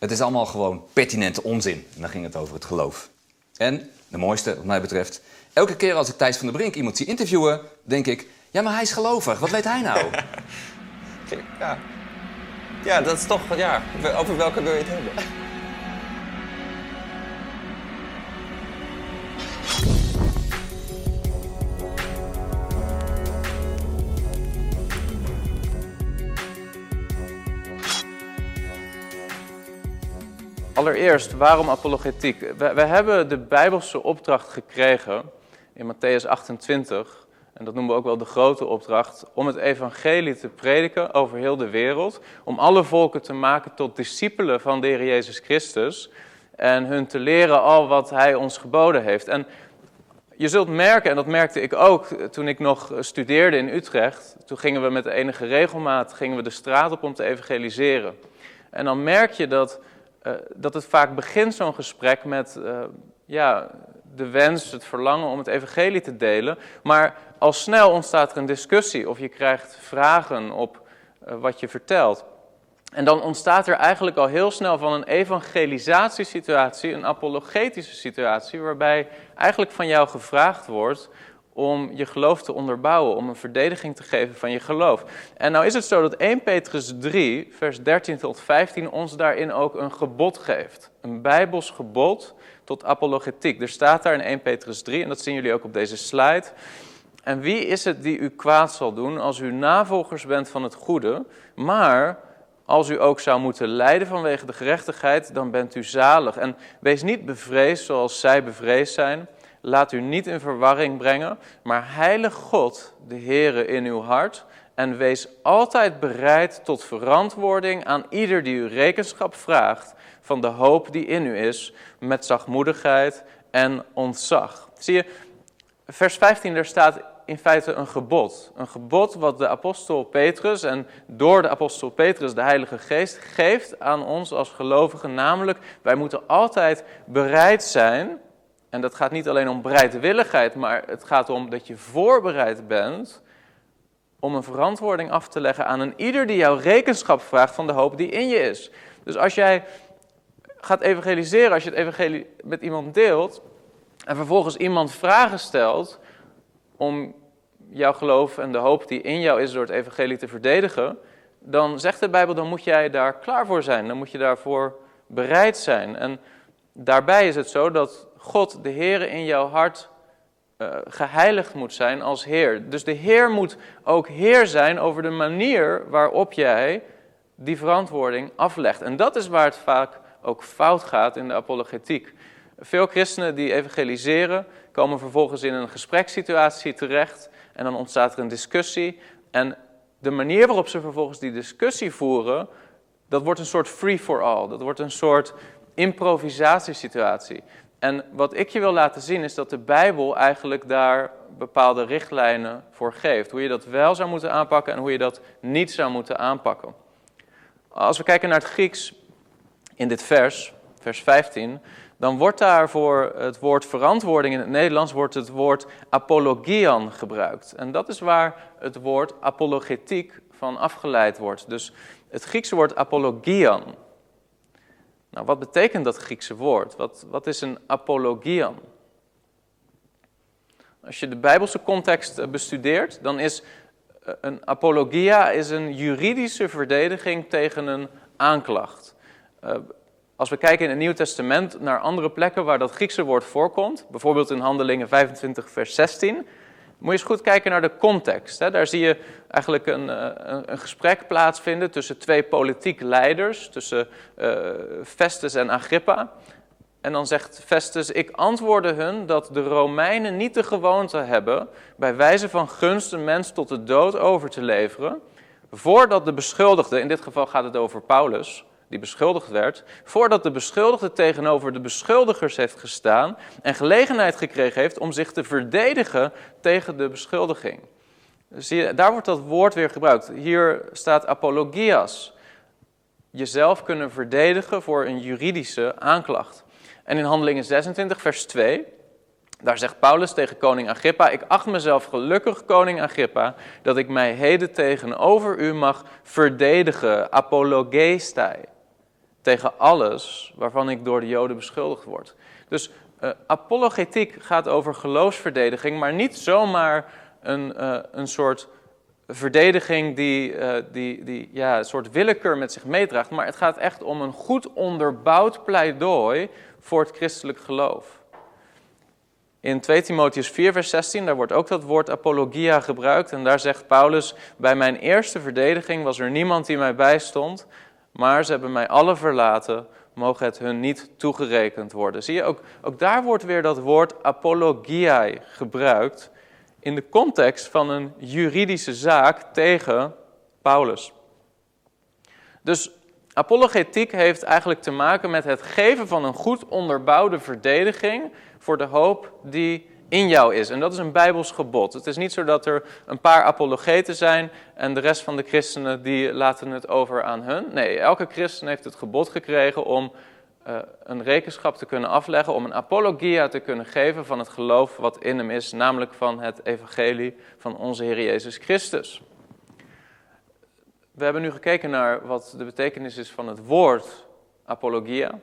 Het is allemaal gewoon pertinente onzin. En dan ging het over het geloof. En, de mooiste wat mij betreft, elke keer als ik Thijs van der Brink iemand zie interviewen, denk ik, ja, maar hij is gelovig. Wat weet hij nou? Ja. ja, dat is toch, ja, over welke wil je het hebben? Allereerst, waarom apologetiek? We, hebben de Bijbelse opdracht gekregen in Matthäus 28, en dat noemen we ook wel de grote opdracht, om het evangelie te prediken over heel de wereld, om alle volken te maken tot discipelen van de Heer Jezus Christus en hun te leren al wat Hij ons geboden heeft. En je zult merken, en dat merkte ik ook toen ik nog studeerde in Utrecht, toen gingen we met enige regelmaat gingen we de straat op om te evangeliseren. En dan merk je dat uh, dat het vaak begint, zo'n gesprek, met uh, ja, de wens, het verlangen om het evangelie te delen. Maar al snel ontstaat er een discussie of je krijgt vragen op uh, wat je vertelt. En dan ontstaat er eigenlijk al heel snel van een evangelisatiesituatie, een apologetische situatie, waarbij eigenlijk van jou gevraagd wordt om je geloof te onderbouwen, om een verdediging te geven van je geloof. En nou is het zo dat 1 Petrus 3, vers 13 tot 15 ons daarin ook een gebod geeft. Een bijbels gebod tot apologetiek. Er staat daar in 1 Petrus 3, en dat zien jullie ook op deze slide. En wie is het die u kwaad zal doen als u navolgers bent van het goede, maar als u ook zou moeten lijden vanwege de gerechtigheid, dan bent u zalig. En wees niet bevreesd zoals zij bevreesd zijn. Laat u niet in verwarring brengen, maar heilig God, de Heere, in uw hart. En wees altijd bereid tot verantwoording aan ieder die u rekenschap vraagt van de hoop die in u is, met zachtmoedigheid en ontzag. Zie je, vers 15, daar staat in feite een gebod. Een gebod wat de apostel Petrus en door de apostel Petrus de Heilige Geest geeft aan ons als gelovigen. Namelijk, wij moeten altijd bereid zijn en dat gaat niet alleen om bereidwilligheid, maar het gaat om dat je voorbereid bent om een verantwoording af te leggen aan een ieder die jou rekenschap vraagt van de hoop die in je is. Dus als jij gaat evangeliseren, als je het evangelie met iemand deelt en vervolgens iemand vragen stelt om jouw geloof en de hoop die in jou is door het evangelie te verdedigen, dan zegt de Bijbel, dan moet jij daar klaar voor zijn, dan moet je daarvoor bereid zijn. En daarbij is het zo dat God, de Heer, in jouw hart uh, geheiligd moet zijn als Heer. Dus de Heer moet ook Heer zijn over de manier waarop jij die verantwoording aflegt. En dat is waar het vaak ook fout gaat in de apologetiek. Veel christenen die evangeliseren komen vervolgens in een gesprekssituatie terecht en dan ontstaat er een discussie. En de manier waarop ze vervolgens die discussie voeren, dat wordt een soort free for all. Dat wordt een soort improvisatiesituatie. En wat ik je wil laten zien is dat de Bijbel eigenlijk daar bepaalde richtlijnen voor geeft. Hoe je dat wel zou moeten aanpakken en hoe je dat niet zou moeten aanpakken. Als we kijken naar het Grieks in dit vers, vers 15, dan wordt daar voor het woord verantwoording in het Nederlands wordt het woord apologian gebruikt. En dat is waar het woord apologetiek van afgeleid wordt. Dus het Griekse woord apologian nou, wat betekent dat Griekse woord? Wat, wat is een apologian? Als je de Bijbelse context eh, bestudeert, dan is eh, een apologia is een juridische verdediging tegen een aanklacht. Uh, als we kijken in het Nieuw Testament naar andere plekken waar dat Griekse woord voorkomt, bijvoorbeeld in Handelingen 25, vers 16, moet je eens goed kijken naar de context. Hè. Daar zie je eigenlijk een, eh, een, een, gesprek plaatsvinden tussen twee politieke leiders, tussen uh, Festus en Agrippa. En dan zegt Festus, ik antwoordde hun dat de Romeinen niet de gewoonte hebben bij wijze van gunst een mens tot de dood over te leveren, voordat de beschuldigde, in dit geval gaat het over Paulus, die beschuldigd werd, voordat de beschuldigde tegenover de beschuldigers heeft gestaan en gelegenheid gekregen heeft om zich te verdedigen tegen de beschuldiging. Zie daar wordt dat woord weer gebruikt. Hier staat apologias. Jezelf kunnen verdedigen voor een juridische aanklacht. En in Handelingen 26, vers 2, daar zegt Paulus tegen koning Agrippa: Ik acht mezelf gelukkig, koning Agrippa, dat ik mij heden tegenover u mag verdedigen. Apologestai. Tegen alles waarvan ik door de Joden beschuldigd word. Dus uh, apologetiek gaat over geloofsverdediging, maar niet zomaar een, uh, een soort verdediging die, uh, die, die ja, een soort willekeur met zich meedraagt. Maar het gaat echt om een goed onderbouwd pleidooi voor het christelijk geloof. In 2 Timotheus 4, vers 16, daar wordt ook dat woord apologia gebruikt. En daar zegt Paulus: Bij mijn eerste verdediging was er niemand die mij bijstond, maar ze hebben mij alle verlaten, mogen het hun niet toegerekend worden. Zie je, ook, ook daar wordt weer dat woord apologiae gebruikt in de context van een juridische zaak tegen Paulus. Dus apologetiek heeft eigenlijk te maken met het geven van een goed onderbouwde verdediging voor de hoop die in jou is. En dat is een bijbels gebod. Het is niet zo dat er een paar apologeten zijn en de rest van de christenen die laten het over aan hun. Nee, elke christen heeft het gebod gekregen om uh, een rekenschap te kunnen afleggen, om een apologia te kunnen geven van het geloof wat in hem is, namelijk van het evangelie van onze Heer Jezus Christus. We hebben nu gekeken naar wat de betekenis is van het woord apologia.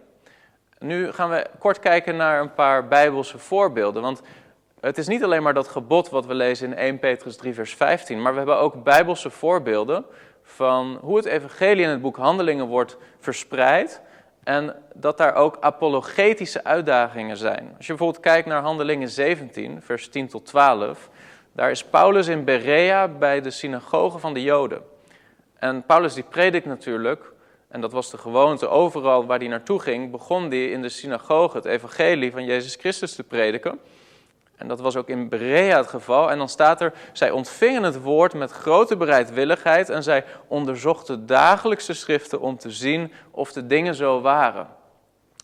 Nu gaan we kort kijken naar een paar bijbelse voorbeelden, want het is niet alleen maar dat gebod wat we lezen in 1 Petrus 3 vers 15, maar we hebben ook bijbelse voorbeelden van hoe het evangelie in het boek Handelingen wordt verspreid en dat daar ook apologetische uitdagingen zijn. Als je bijvoorbeeld kijkt naar Handelingen 17, vers 10 tot 12, daar is Paulus in Berea bij de synagoge van de Joden. En Paulus die predikt natuurlijk, en dat was de gewoonte overal waar hij naartoe ging, begon hij in de synagoge het evangelie van Jezus Christus te prediken. En dat was ook in Berea het geval. En dan staat er, zij ontvingen het woord met grote bereidwilligheid en zij onderzochten dagelijkse schriften om te zien of de dingen zo waren.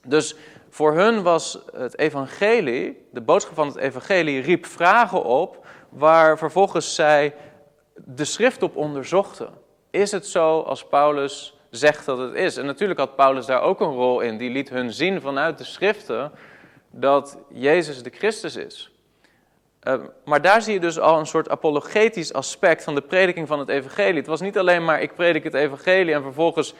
Dus voor hun was het evangelie, de boodschap van het evangelie, riep vragen op waar vervolgens zij de schrift op onderzochten. Is het zo als Paulus zegt dat het is? En natuurlijk had Paulus daar ook een rol in. Die liet hun zien vanuit de schriften dat Jezus de Christus is. Uh, maar daar zie je dus al een soort apologetisch aspect van de prediking van het evangelie. Het was niet alleen maar ik predik het evangelie en vervolgens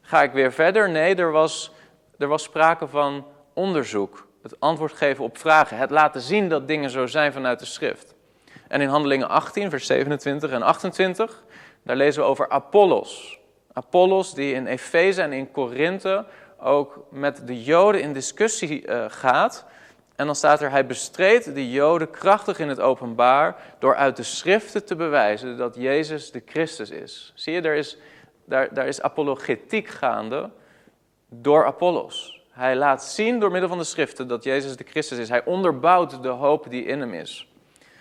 ga ik weer verder. Nee, er was, er was sprake van onderzoek. Het antwoord geven op vragen. Het laten zien dat dingen zo zijn vanuit de schrift. En in Handelingen 18, vers 27 en 28, daar lezen we over Apollos. Apollos die in Efeze en in Korinthe ook met de Joden in discussie uh, gaat en dan staat er, hij bestreed de Joden krachtig in het openbaar door uit de schriften te bewijzen dat Jezus de Christus is. Zie je, daar is, daar, daar is apologetiek gaande door Apollos. Hij laat zien door middel van de schriften dat Jezus de Christus is. Hij onderbouwt de hoop die in hem is.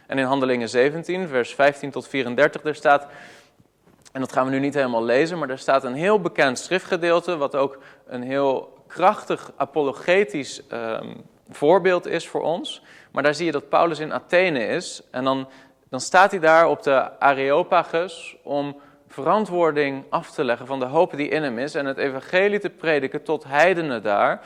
En in Handelingen 17, vers 15 tot 34, daar staat, en dat gaan we nu niet helemaal lezen, maar daar staat een heel bekend schriftgedeelte, wat ook een heel krachtig apologetisch um, voorbeeld is voor ons. Maar daar zie je dat Paulus in Athene is. En dan, dan staat hij daar op de Areopagus om verantwoording af te leggen van de hoop die in hem is. En het evangelie te prediken tot heidenen daar.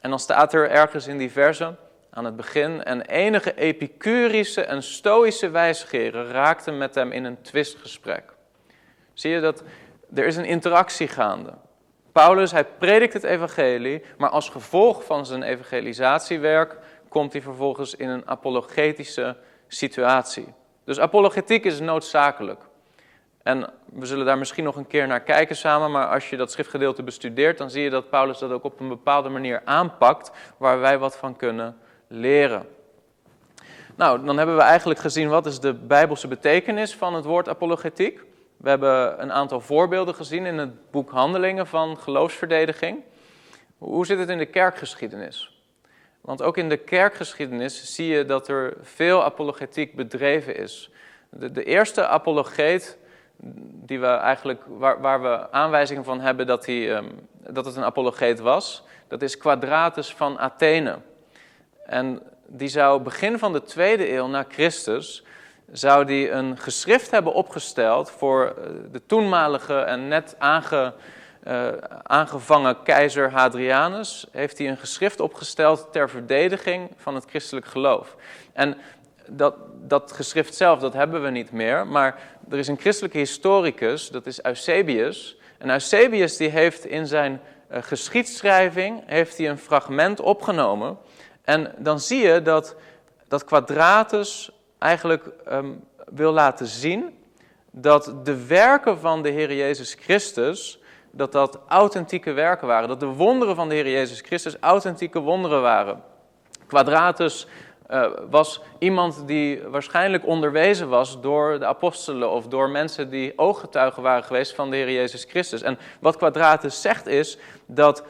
En dan staat er ergens in die verse aan het begin. En enige epicurische en stoïsche wijsgeren raakten met hem in een twistgesprek. Zie je dat er is een interactie gaande. Paulus, hij predikt het evangelie, maar als gevolg van zijn evangelisatiewerk komt hij vervolgens in een apologetische situatie. Dus apologetiek is noodzakelijk. En we zullen daar misschien nog een keer naar kijken samen, maar als je dat schriftgedeelte bestudeert, dan zie je dat Paulus dat ook op een bepaalde manier aanpakt, waar wij wat van kunnen leren. Nou, dan hebben we eigenlijk gezien wat is de bijbelse betekenis van het woord apologetiek. We hebben een aantal voorbeelden gezien in het boek Handelingen van geloofsverdediging. Hoe zit het in de kerkgeschiedenis? Want ook in de kerkgeschiedenis zie je dat er veel apologetiek bedreven is. De, eerste apologeet die we eigenlijk, waar, waar, we aanwijzingen van hebben dat, hij, um, dat het een apologeet was, dat is Quadratus van Athene. En die zou begin van de tweede eeuw na Christus zou die een geschrift hebben opgesteld voor eh, de toenmalige en net aange, uh, aangevangen keizer Hadrianus. Heeft hij een geschrift opgesteld ter verdediging van het christelijk geloof. En dat, dat geschrift zelf, dat hebben we niet meer, maar er is een christelijke historicus, dat is Eusebius. En Eusebius die heeft in zijn uh, geschiedschrijving heeft hij een fragment opgenomen. En dan zie je dat, dat Quadratus eigenlijk um, wil laten zien dat de werken van de Heer Jezus Christus, dat dat authentieke werken waren. Dat de wonderen van de Heer Jezus Christus authentieke wonderen waren. Quadratus uh, was iemand die waarschijnlijk onderwezen was door de apostelen of door mensen die ooggetuigen waren geweest van de Heer Jezus Christus. En wat Quadratus zegt is dat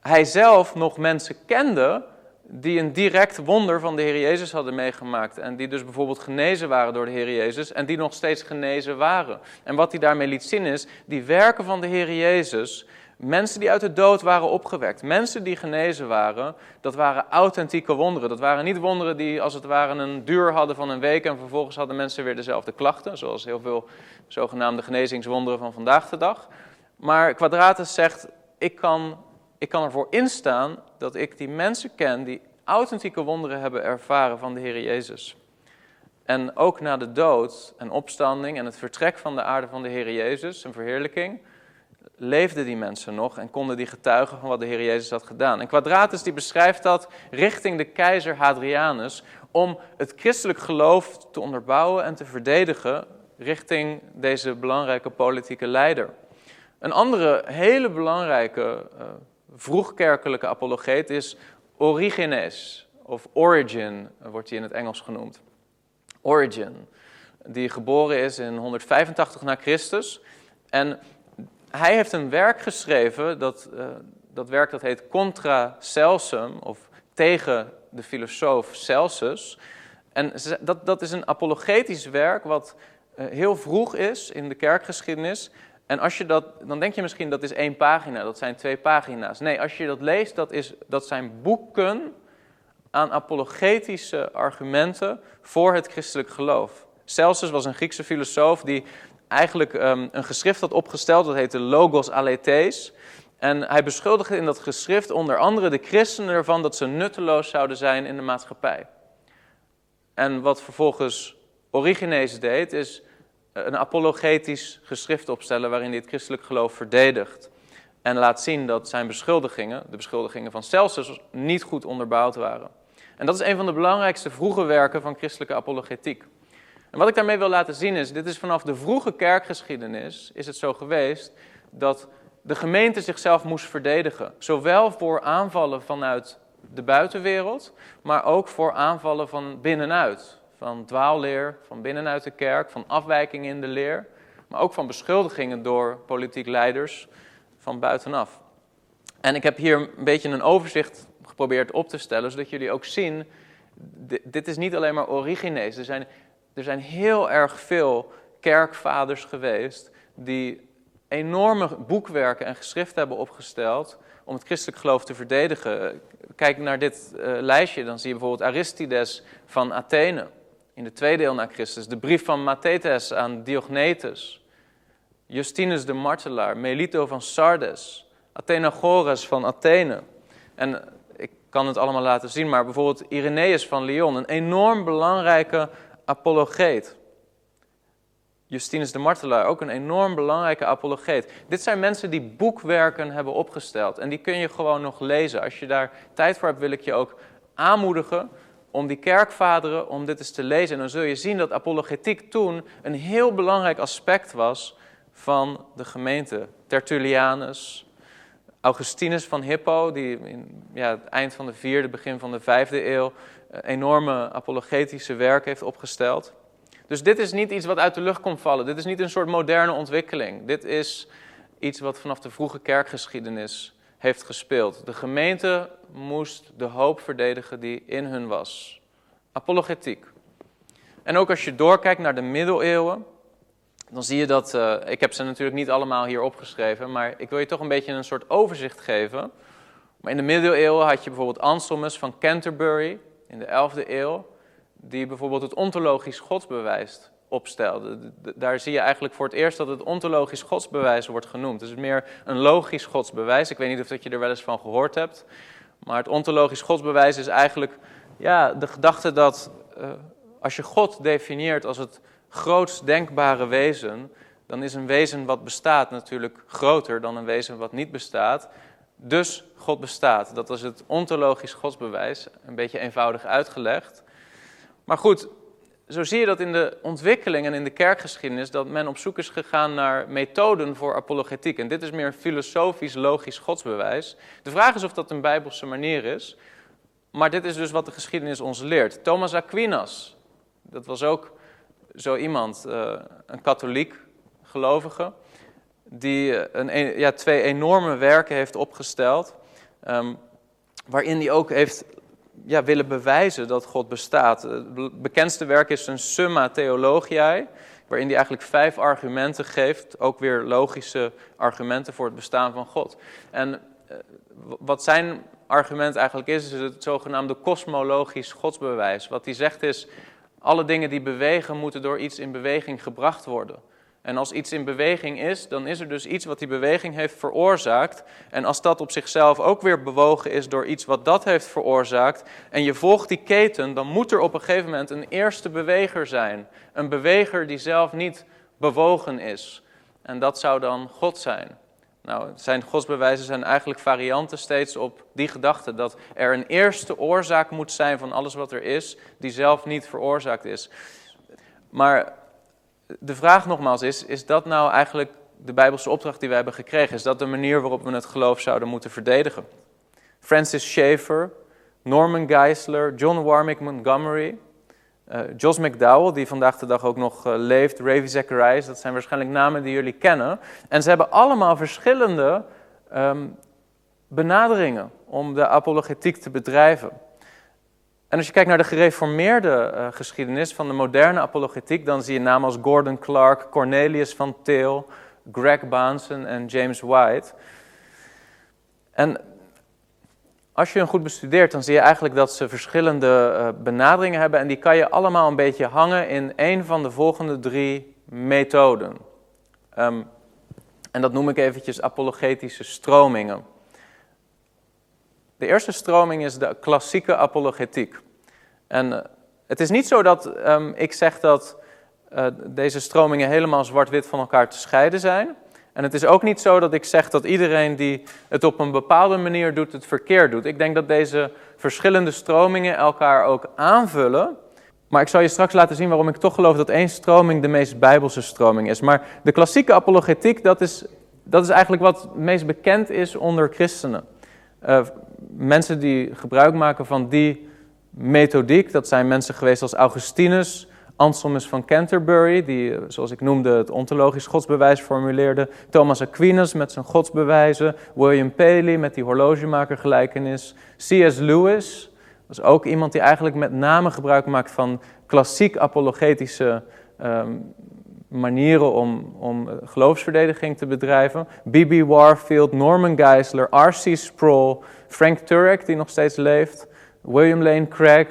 hij zelf nog mensen kende die een direct wonder van de Heer Jezus hadden meegemaakt. En die dus bijvoorbeeld genezen waren door de Heer Jezus en die nog steeds genezen waren. En wat hij daarmee liet zien is, die werken van de Heer Jezus, mensen die uit de dood waren opgewekt, mensen die genezen waren, dat waren authentieke wonderen. Dat waren niet wonderen die als het ware een duur hadden van een week en vervolgens hadden mensen weer dezelfde klachten, zoals heel veel zogenaamde genezingswonderen van vandaag de dag. Maar Quadratus zegt, ik kan ik kan ervoor instaan dat ik die mensen ken die authentieke wonderen hebben ervaren van de Heer Jezus. En ook na de dood en opstanding en het vertrek van de aarde van de Heer Jezus, een verheerlijking, leefden die mensen nog en konden die getuigen van wat de Heer Jezus had gedaan. En Quadratus die beschrijft dat richting de keizer Hadrianus om het christelijk geloof te onderbouwen en te verdedigen richting deze belangrijke politieke leider. Een andere hele belangrijke uh, vroegkerkelijke apologeet is Origenes, of Origin wordt hij in het Engels genoemd. Origin, die geboren is in 185 na Christus. En hij heeft een werk geschreven, dat, uh, dat werk dat heet Contra Celsum, of tegen de filosoof Celsus. En dat, dat is een apologetisch werk wat uh, heel vroeg is in de kerkgeschiedenis. En als je dat, dan denk je misschien dat is één pagina, dat zijn twee pagina's. Nee, als je dat leest, dat, is, dat zijn boeken aan apologetische argumenten voor het christelijk geloof. Celsus was een Griekse filosoof die eigenlijk um, een geschrift had opgesteld, dat heette Logos Alethees. En hij beschuldigde in dat geschrift onder andere de christenen ervan dat ze nutteloos zouden zijn in de maatschappij. En wat vervolgens Origenes deed, is een apologetisch geschrift opstellen waarin hij het christelijk geloof verdedigt. En laat zien dat zijn beschuldigingen, de beschuldigingen van Celsus, niet goed onderbouwd waren. En dat is een van de belangrijkste vroege werken van christelijke apologetiek. En wat ik daarmee wil laten zien is, dit is vanaf de vroege kerkgeschiedenis is het zo geweest dat de gemeente zichzelf moest verdedigen. Zowel voor aanvallen vanuit de buitenwereld, maar ook voor aanvallen van binnenuit van dwaalleer, van binnenuit de kerk, van afwijkingen in de leer, maar ook van beschuldigingen door politiek leiders van buitenaf. En ik heb hier een beetje een overzicht geprobeerd op te stellen, zodat jullie ook zien, dit is niet alleen maar Origenes. Er zijn, er zijn heel erg veel kerkvaders geweest die enorme boekwerken en geschriften hebben opgesteld om het christelijk geloof te verdedigen. Kijk naar dit uh, lijstje, dan zie je bijvoorbeeld Aristides van Athene in de tweede eeuw na Christus. De brief van Mathetes aan Diognetus. Justinus de Martelaar, Melito van Sardes, Athenagoras van Athene. En ik kan het allemaal laten zien, maar bijvoorbeeld Irenaeus van Lyon, een enorm belangrijke apologeet. Justinus de Martelaar, ook een enorm belangrijke apologeet. Dit zijn mensen die boekwerken hebben opgesteld. En die kun je gewoon nog lezen. Als je daar tijd voor hebt, wil ik je ook aanmoedigen om die kerkvaderen, om dit eens te lezen. En dan zul je zien dat apologetiek toen een heel belangrijk aspect was van de gemeente. Tertullianus, Augustinus van Hippo, die in ja, het eind van de vierde, begin van de vijfde eeuw enorme apologetische werk heeft opgesteld. Dus dit is niet iets wat uit de lucht komt vallen. Dit is niet een soort moderne ontwikkeling. Dit is iets wat vanaf de vroege kerkgeschiedenis heeft gespeeld. De gemeente moest de hoop verdedigen die in hun was. Apologetiek. En ook als je doorkijkt naar de middeleeuwen, dan zie je dat, uh, ik heb ze natuurlijk niet allemaal hier opgeschreven, maar ik wil je toch een beetje een soort overzicht geven. Maar in de middeleeuwen had je bijvoorbeeld Anselmus van Canterbury in de 11e eeuw, die bijvoorbeeld het ontologisch godsbewijs opstelde. Daar zie je eigenlijk voor het eerst dat het ontologisch godsbewijs wordt genoemd. Het is meer een logisch godsbewijs. Ik weet niet of dat je er wel eens van gehoord hebt. Maar het ontologisch godsbewijs is eigenlijk ja, de gedachte dat uh, als je God definieert als het grootst denkbare wezen, dan is een wezen wat bestaat natuurlijk groter dan een wezen wat niet bestaat. dus God bestaat. Dat is het ontologisch godsbewijs, een beetje eenvoudig uitgelegd. Maar goed, zo zie je dat in de ontwikkeling en in de kerkgeschiedenis dat men op zoek is gegaan naar methoden voor apologetiek. En dit is meer een filosofisch, logisch godsbewijs. De vraag is of dat een bijbelse manier is. Maar dit is dus wat de geschiedenis ons leert. Thomas Aquinas, dat was ook zo iemand, uh, een katholiek gelovige, die een, e-, ja, twee enorme werken heeft opgesteld. Um, waarin hij ook heeft ja, willen bewijzen dat God bestaat. Het bekendste werk is een Summa Theologiae, waarin hij eigenlijk vijf argumenten geeft, ook weer logische argumenten voor het bestaan van God. En eh, wat zijn argument eigenlijk is, is het zogenaamde kosmologisch godsbewijs. Wat hij zegt is, alle dingen die bewegen moeten door iets in beweging gebracht worden. En als iets in beweging is, dan is er dus iets wat die beweging heeft veroorzaakt. En als dat op zichzelf ook weer bewogen is door iets wat dat heeft veroorzaakt, en je volgt die keten, dan moet er op een gegeven moment een eerste beweger zijn. Een beweger die zelf niet bewogen is. En dat zou dan God zijn. Nou, zijn godsbewijzen zijn eigenlijk varianten steeds op die gedachte dat er een eerste oorzaak moet zijn van alles wat er is, die zelf niet veroorzaakt is. Maar de vraag nogmaals is, is dat nou eigenlijk de Bijbelse opdracht die wij hebben gekregen? Is dat de manier waarop we het geloof zouden moeten verdedigen? Francis Schaeffer, Norman Geisler, John Warwick Montgomery, uh, Jos McDowell, die vandaag de dag ook nog uh, leeft, Ravi Zacharias, dat zijn waarschijnlijk namen die jullie kennen. En ze hebben allemaal verschillende um, benaderingen om de apologetiek te bedrijven. En als je kijkt naar de gereformeerde uh, geschiedenis van de moderne apologetiek, dan zie je namen als Gordon Clark, Cornelius van Til, Greg Bahnsen en James White. En als je hen goed bestudeert, dan zie je eigenlijk dat ze verschillende uh, benaderingen hebben. En die kan je allemaal een beetje hangen in een van de volgende drie methoden. Um, en dat noem ik eventjes apologetische stromingen. De eerste stroming is de klassieke apologetiek. En uh, het is niet zo dat um, ik zeg dat uh, deze stromingen helemaal zwart-wit van elkaar te scheiden zijn. En het is ook niet zo dat ik zeg dat iedereen die het op een bepaalde manier doet, het verkeerd doet. Ik denk dat deze verschillende stromingen elkaar ook aanvullen. Maar ik zal je straks laten zien waarom ik toch geloof dat één stroming de meest bijbelse stroming is. Maar de klassieke apologetiek, dat is, dat is eigenlijk wat meest bekend is onder christenen. Uh, mensen die gebruik maken van die methodiek, dat zijn mensen geweest als Augustinus, Anselmus van Canterbury, die, zoals ik noemde, het ontologisch godsbewijs formuleerde. Thomas Aquinas met zijn godsbewijzen. William Paley met die horlogemakergelijkenis. C.S. Lewis was ook iemand die eigenlijk met name gebruik maakt van klassiek apologetische um, manieren om, om geloofsverdediging te bedrijven. B.B. Warfield, Norman Geisler, R.C. Sproul, Frank Turek, die nog steeds leeft, William Lane Craig,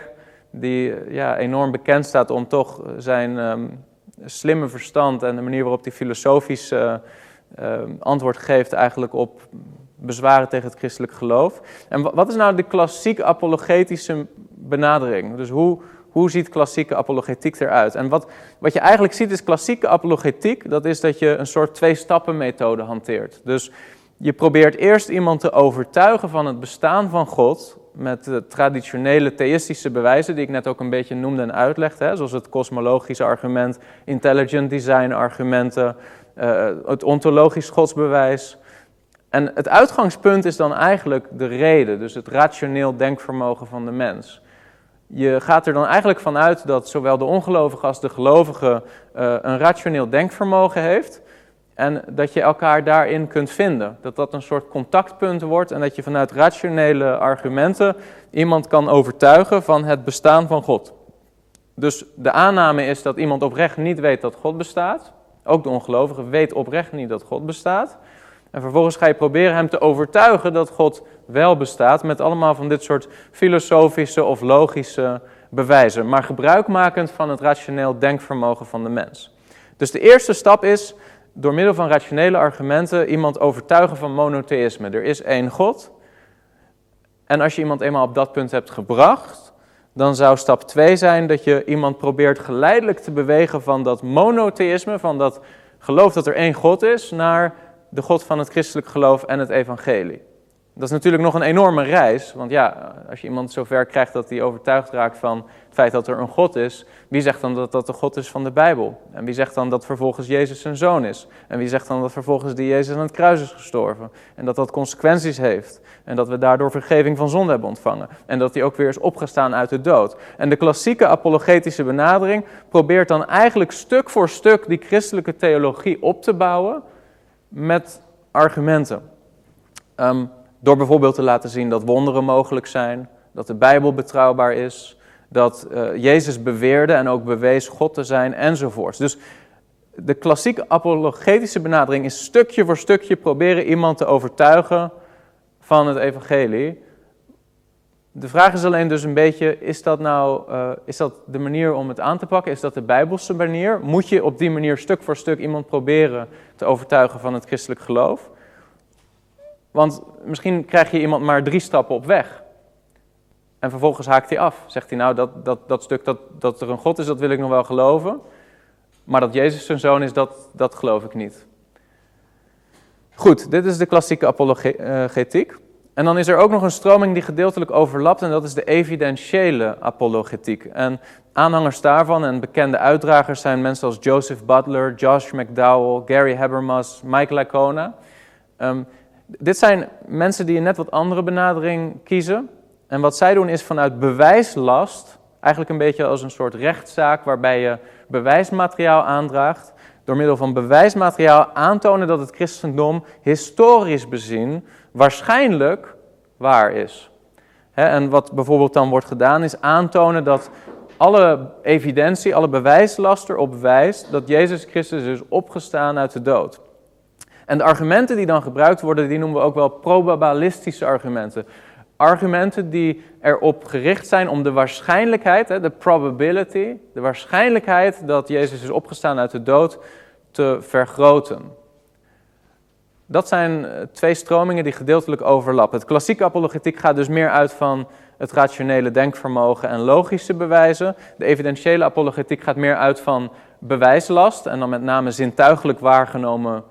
die ja, enorm bekend staat om toch zijn um, slimme verstand en de manier waarop hij filosofisch uh, uh, antwoord geeft eigenlijk op bezwaren tegen het christelijk geloof. En wat is nou de klassiek apologetische benadering? Dus hoe, hoe ziet klassieke apologetiek eruit? En wat, wat je eigenlijk ziet is klassieke apologetiek, dat is dat je een soort twee-stappen methode hanteert. Dus je probeert eerst iemand te overtuigen van het bestaan van God met de traditionele theïstische bewijzen, die ik net ook een beetje noemde en uitlegde, hè, zoals het kosmologische argument, intelligent design argumenten, uh, het ontologisch godsbewijs. En het uitgangspunt is dan eigenlijk de reden, dus het rationeel denkvermogen van de mens. Je gaat er dan eigenlijk vanuit dat zowel de ongelovige als de gelovige uh, een rationeel denkvermogen heeft. En dat je elkaar daarin kunt vinden. Dat dat een soort contactpunt wordt en dat je vanuit rationele argumenten iemand kan overtuigen van het bestaan van God. Dus de aanname is dat iemand oprecht niet weet dat God bestaat. Ook de ongelovige weet oprecht niet dat God bestaat. En vervolgens ga je proberen hem te overtuigen dat God wel bestaat met allemaal van dit soort filosofische of logische bewijzen, maar gebruikmakend van het rationeel denkvermogen van de mens. Dus de eerste stap is door middel van rationele argumenten iemand overtuigen van monotheïsme. Er is één God. En als je iemand eenmaal op dat punt hebt gebracht, dan zou stap 2 zijn dat je iemand probeert geleidelijk te bewegen van dat monotheïsme, van dat geloof dat er één God is, naar de God van het christelijk geloof en het evangelie. Dat is natuurlijk nog een enorme reis, want ja, als je iemand zover krijgt dat hij overtuigd raakt van het feit dat er een God is, wie zegt dan dat dat de God is van de Bijbel? En wie zegt dan dat vervolgens Jezus zijn zoon is? En wie zegt dan dat vervolgens die Jezus aan het kruis is gestorven? En dat dat consequenties heeft? En dat we daardoor vergeving van zonde hebben ontvangen? En dat hij ook weer is opgestaan uit de dood? En de klassieke apologetische benadering probeert dan eigenlijk stuk voor stuk die christelijke theologie op te bouwen met argumenten. Ehm, door bijvoorbeeld te laten zien dat wonderen mogelijk zijn, dat de Bijbel betrouwbaar is, dat uh, Jezus beweerde en ook bewees God te zijn enzovoorts. Dus de klassieke apologetische benadering is stukje voor stukje proberen iemand te overtuigen van het evangelie. De vraag is alleen dus een beetje, is dat nou uh, is dat de manier om het aan te pakken? Is dat de bijbelse manier? Moet je op die manier stuk voor stuk iemand proberen te overtuigen van het christelijk geloof? Want misschien krijg je iemand maar drie stappen op weg. En vervolgens haakt hij af. Zegt hij nou, dat, dat, dat stuk dat, dat er een God is, dat wil ik nog wel geloven. Maar dat Jezus zijn zoon is, dat, dat geloof ik niet. Goed, dit is de klassieke apologetiek. En dan is er ook nog een stroming die gedeeltelijk overlapt en dat is de evidentiële apologetiek. En aanhangers daarvan en bekende uitdragers zijn mensen als Joseph Butler, Josh McDowell, Gary Habermas, Mike Lacona. Um, dit zijn mensen die een net wat andere benadering kiezen. En wat zij doen is vanuit bewijslast, eigenlijk een beetje als een soort rechtszaak waarbij je bewijsmateriaal aandraagt, door middel van bewijsmateriaal aantonen dat het christendom historisch bezien waarschijnlijk waar is. en wat bijvoorbeeld dan wordt gedaan is aantonen dat alle evidentie, alle bewijslast erop wijst dat Jezus Christus is opgestaan uit de dood. En de argumenten die dan gebruikt worden, die noemen we ook wel probabilistische argumenten. Argumenten die erop gericht zijn om de waarschijnlijkheid, de probability, de waarschijnlijkheid dat Jezus is opgestaan uit de dood te vergroten. Dat zijn eh, twee stromingen die gedeeltelijk overlappen. Het klassieke apologetiek gaat dus meer uit van het rationele denkvermogen en logische bewijzen. De evidentiële apologetiek gaat meer uit van bewijslast en dan met name zintuigelijk waargenomen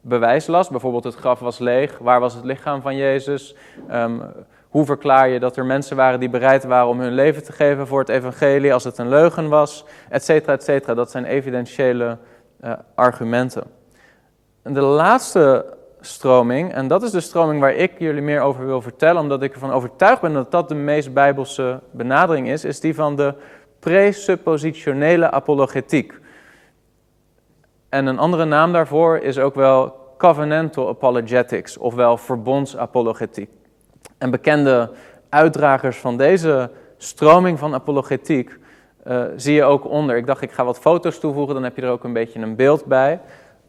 bewijslast. Bijvoorbeeld het graf was leeg, waar was het lichaam van Jezus? Um, hoe verklaar je dat er mensen waren die bereid waren om hun leven te geven voor het evangelie als het een leugen was, et cetera, et cetera. Dat zijn evidentiële uh, argumenten. En de laatste stroming, en dat is de stroming waar ik jullie meer over wil vertellen, omdat ik ervan overtuigd ben dat dat de meest bijbelse benadering is, is die van de presuppositionele apologetiek. En een andere naam daarvoor is ook wel covenantal apologetics, ofwel verbondsapologetiek. En bekende uitdragers van deze stroming van apologetiek uh, zie je ook onder. Ik dacht, ik ga wat foto's toevoegen, dan heb je er ook een beetje een beeld bij.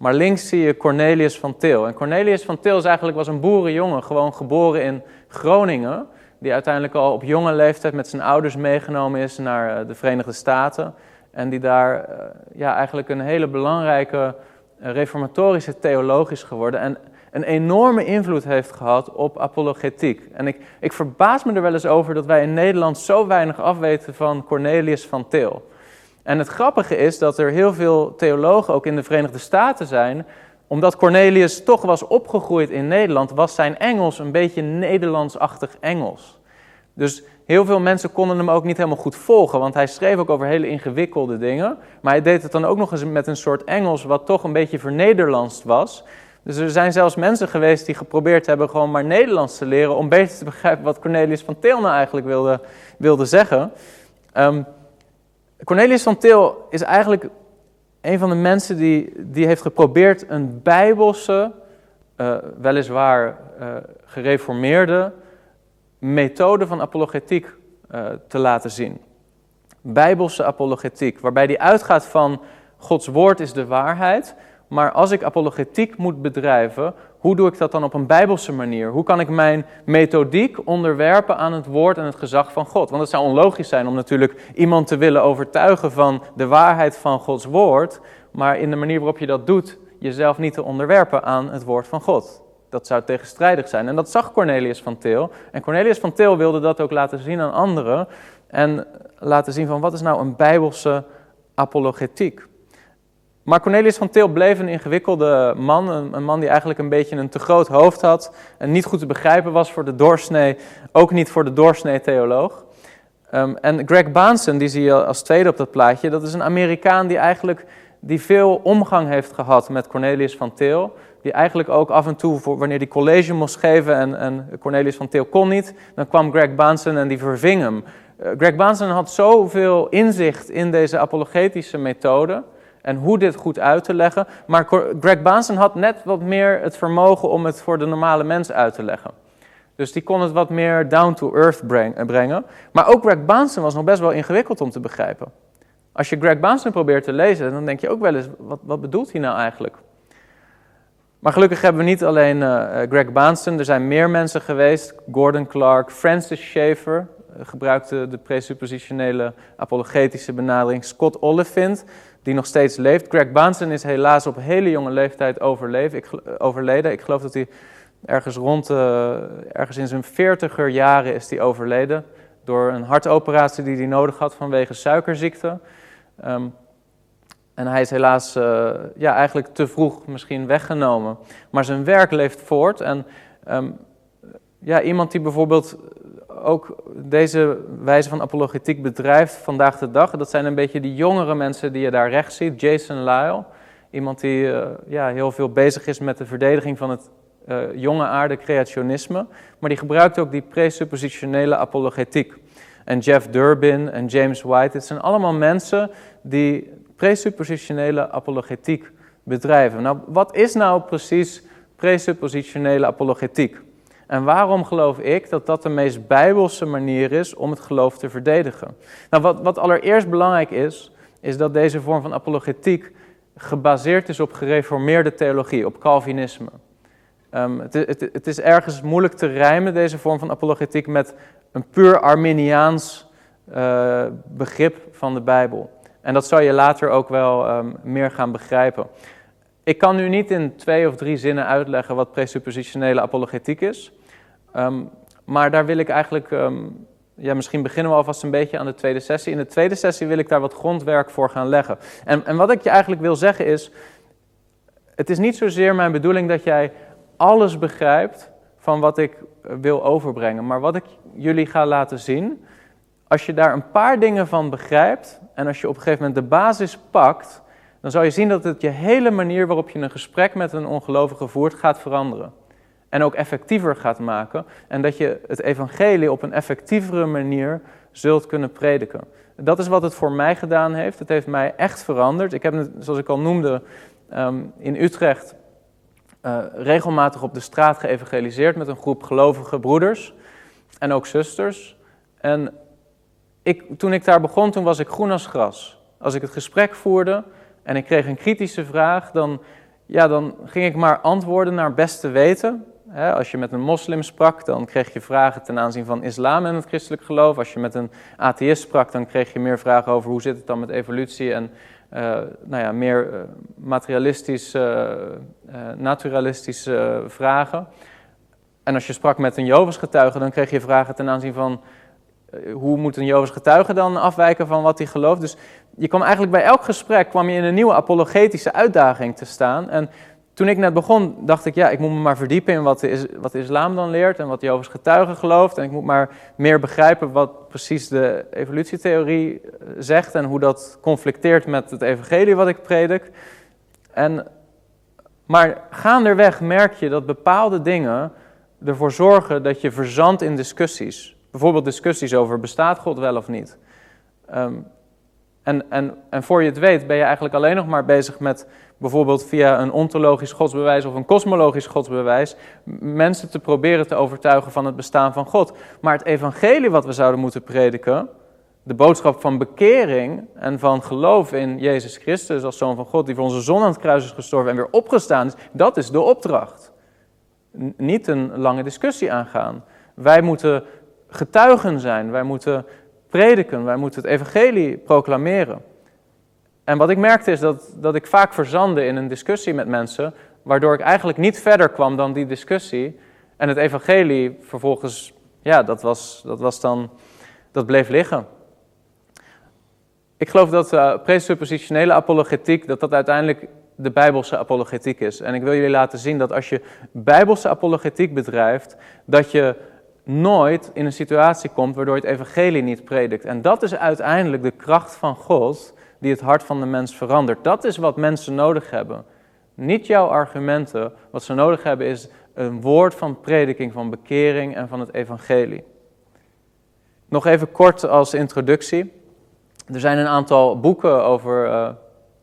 Maar links zie je Cornelius van Til. En Cornelius van Til is eigenlijk was een boerenjongen, gewoon geboren in Groningen. Die uiteindelijk al op jonge leeftijd met zijn ouders meegenomen is naar eh, de Verenigde Staten. En die daar uh, ja, eigenlijk een hele belangrijke reformatorische theoloog is geworden. En een enorme invloed heeft gehad op apologetiek. En ik, ik verbaas me er wel eens over dat wij in Nederland zo weinig afweten van Cornelius van Til. En het grappige is dat er heel veel theologen ook in de Verenigde Staten zijn, omdat Cornelius toch was opgegroeid in Nederland, was zijn Engels een beetje Nederlandsachtig Engels. Dus heel veel mensen konden hem ook niet helemaal goed volgen, want hij schreef ook over hele ingewikkelde dingen. Maar hij deed het dan ook nog eens met een soort Engels wat toch een beetje vernederlandst was. Dus er zijn zelfs mensen geweest die geprobeerd hebben gewoon maar Nederlands te leren om beter te begrijpen wat Cornelius van nou eigenlijk wilde, wilde zeggen. Um, Cornelius van Til is eigenlijk een van de mensen die, die heeft geprobeerd een bijbelse, uh, weliswaar uh, gereformeerde methode van apologetiek uh, te laten zien. Bijbelse apologetiek, waarbij die uitgaat van Gods woord is de waarheid, maar als ik apologetiek moet bedrijven, hoe doe ik dat dan op een bijbelse manier? Hoe kan ik mijn methodiek onderwerpen aan het woord en het gezag van God? Want het zou onlogisch zijn om natuurlijk iemand te willen overtuigen van de waarheid van Gods woord, maar in de manier waarop je dat doet, jezelf niet te onderwerpen aan het woord van God. Dat zou tegenstrijdig zijn. En dat zag Cornelius van Til. En Cornelius van Til wilde dat ook laten zien aan anderen. En laten zien van wat is nou een bijbelse apologetiek. Maar Cornelius van Til bleef een ingewikkelde man. Een, man die eigenlijk een beetje een te groot hoofd had. En niet goed te begrijpen was voor de doorsnee. Ook niet voor de doorsnee theoloog. Um, en Greg Baansen, die zie je als tweede op dat plaatje. Dat is een Amerikaan die eigenlijk die veel omgang heeft gehad met Cornelius van Til. Die eigenlijk ook af en toe, voor, wanneer hij college moest geven en, en Cornelius van Til kon niet, dan kwam Greg Baansen en die verving hem. Uh, Greg Baansen had zoveel inzicht in deze apologetische methode en hoe dit goed uit te leggen. Maar Greg Baansen had net wat meer het vermogen om het voor de normale mens uit te leggen. Dus die kon het wat meer down to earth brengen. Maar ook Greg Baansen was nog best wel ingewikkeld om te begrijpen. Als je Greg Baansen probeert te lezen, dan denk je ook wel eens, wat, wat bedoelt hij nou eigenlijk? Maar gelukkig hebben we niet alleen uh, Greg Baansen, er zijn meer mensen geweest. Gordon Clark, Francis Schaeffer gebruikte de presuppositionele apologetische benadering. Scott Oliphint, die nog steeds leeft. Greg Baansen is helaas op hele jonge leeftijd. Ik, overleden. Ik geloof dat hij ergens rond, ergens in zijn veertiger jaren is hij overleden. Door een hartoperatie die hij nodig had vanwege suikerziekte. Um, en hij is helaas ja, eigenlijk te vroeg misschien weggenomen. Maar zijn werk leeft voort. En um, ja, iemand die bijvoorbeeld ook deze wijze van apologetiek bedrijft vandaag de dag, dat zijn een beetje die jongere mensen die je daar rechts ziet. Jason Lyle, iemand die uh, ja, heel veel bezig is met de verdediging van het uh, jonge aarde creationisme. Maar die gebruikt ook die presuppositionele apologetiek. En Jeff Durbin en James White, het zijn allemaal mensen die presuppositionele apologetiek bedrijven. Nou, wat is nou precies presuppositionele apologetiek? En waarom geloof ik dat dat de meest bijbelse manier is om het geloof te verdedigen? Nou, wat, wat allereerst belangrijk is, is dat deze vorm van apologetiek gebaseerd is op gereformeerde theologie, op Calvinisme. Um, het, het, het, is ergens moeilijk te rijmen, deze vorm van apologetiek, met een puur Arminiaans uh, begrip van de Bijbel. En dat zal je later ook wel um, meer gaan begrijpen. Ik kan nu niet in twee of drie zinnen uitleggen wat presuppositionele apologetiek is. Um, maar daar wil ik eigenlijk, um, ja, misschien beginnen we alvast een beetje aan de tweede sessie. In de tweede sessie wil ik daar wat grondwerk voor gaan leggen. En, en wat ik je eigenlijk wil zeggen is, het is niet zozeer mijn bedoeling dat jij alles begrijpt van wat ik wil overbrengen. Maar wat ik jullie ga laten zien, als je daar een paar dingen van begrijpt en als je op een gegeven moment de basis pakt, dan zal je zien dat het je hele manier waarop je een gesprek met een ongelovige voert gaat veranderen. En ook effectiever gaat maken. En dat je het evangelie op een effectievere manier zult kunnen prediken. Dat is wat het voor mij gedaan heeft. Het heeft mij echt veranderd. Ik heb zoals ik al noemde, ehm, in Utrecht uh, regelmatig op de straat geëvangeliseerd met een groep gelovige broeders en ook zusters. En ik, toen ik daar begon, toen was ik groen als gras. Als ik het gesprek voerde en ik kreeg een kritische vraag, dan, ja, dan ging ik maar antwoorden naar beste weten. als je met een moslim sprak, dan kreeg je vragen ten aanzien van islam en het christelijk geloof. Als je met een atheïst sprak, dan kreeg je meer vragen over hoe zit het dan met evolutie en uh, nou ja, meer uh, materialistische, uh, naturalistische vragen. En als je sprak met een Jovens getuige, dan kreeg je vragen ten aanzien van hoe moet een Jovens getuige dan afwijken van wat hij gelooft. Dus je kwam eigenlijk bij elk gesprek kwam je in een nieuwe apologetische uitdaging te staan. En toen ik net begon, dacht ik, ja, ik moet me maar verdiepen in wat de, is, wat de islam dan leert en wat Jovens getuige gelooft. En ik moet maar meer begrijpen wat precies de evolutietheorie eh, zegt en hoe dat conflicteert met het evangelie wat ik predik. En, maar gaanderweg merk je dat bepaalde dingen ervoor zorgen dat je verzandt in discussies. Bijvoorbeeld discussies over bestaat God wel of niet. Um, en, en, en voor je het weet ben je eigenlijk alleen nog maar bezig met bijvoorbeeld via een ontologisch godsbewijs of een kosmologisch godsbewijs mensen te proberen te overtuigen van het bestaan van God. Maar het evangelie wat we zouden moeten prediken, de boodschap van bekering en van geloof in Jezus Christus als Zoon van God die voor onze zon aan het kruis is gestorven en weer opgestaan is, dat is de opdracht. niet een lange discussie aangaan. Wij moeten getuigen zijn, wij moeten prediken, wij moeten het evangelie proclameren. En wat ik merkte is dat, dat ik vaak verzandde in een discussie met mensen, waardoor ik eigenlijk niet verder kwam dan die discussie. En het evangelie vervolgens, ja, dat was, dat was dan, dat bleef liggen. Ik geloof dat uh, presuppositionele apologetiek, dat dat uiteindelijk de bijbelse apologetiek is. En ik wil jullie laten zien dat als je bijbelse apologetiek bedrijft, dat je nooit in een situatie komt waardoor je het evangelie niet predikt. En dat is uiteindelijk de kracht van God die het hart van de mens verandert. Dat is wat mensen nodig hebben. Niet jouw argumenten. Wat ze nodig hebben is een woord van prediking, van bekering en van het evangelie. Nog even kort als introductie. Er zijn een aantal boeken over uh,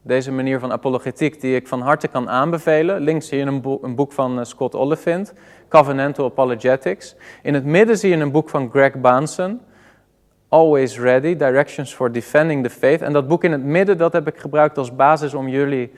deze manier van apologetiek die ik van harte kan aanbevelen. Links zie je een, boek, van uh, Scott Oliphint, Covenantal Apologetics. In het midden zie je een boek van Greg Bahnsen, Always Ready, Directions for Defending the Faith. En dat boek in het midden, dat heb ik gebruikt als basis om jullie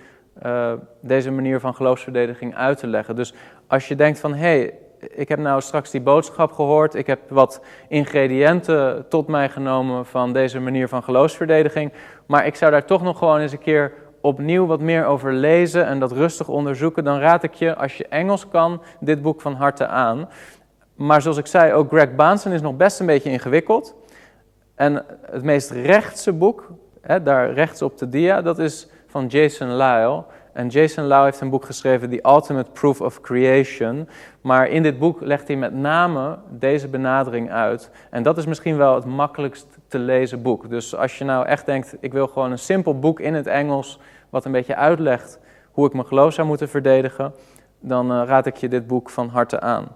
uh, deze manier van geloofsverdediging uit te leggen. Dus als je denkt van, hé, hey, ik heb nou straks die boodschap gehoord, ik heb wat ingrediënten tot mij genomen van deze manier van geloofsverdediging, maar ik zou daar toch nog gewoon eens een keer opnieuw wat meer over lezen en dat rustig onderzoeken, dan raad ik je, als je Engels kan, dit boek van harte aan. Maar zoals ik zei, ook Greg Bahnsen is nog best een beetje ingewikkeld. En het meest rechtse boek, hè, daar rechts op de dia, dat is van Jason Lyle. En Jason Lau heeft een boek geschreven, The Ultimate Proof of Creation. Maar in dit boek legt hij met name deze benadering uit. En dat is misschien wel het makkelijkst te lezen boek. Dus als je nou echt denkt, ik wil gewoon een simpel boek in het Engels, wat een beetje uitlegt hoe ik mijn geloof zou moeten verdedigen, dan uh, raad ik je dit boek van harte aan.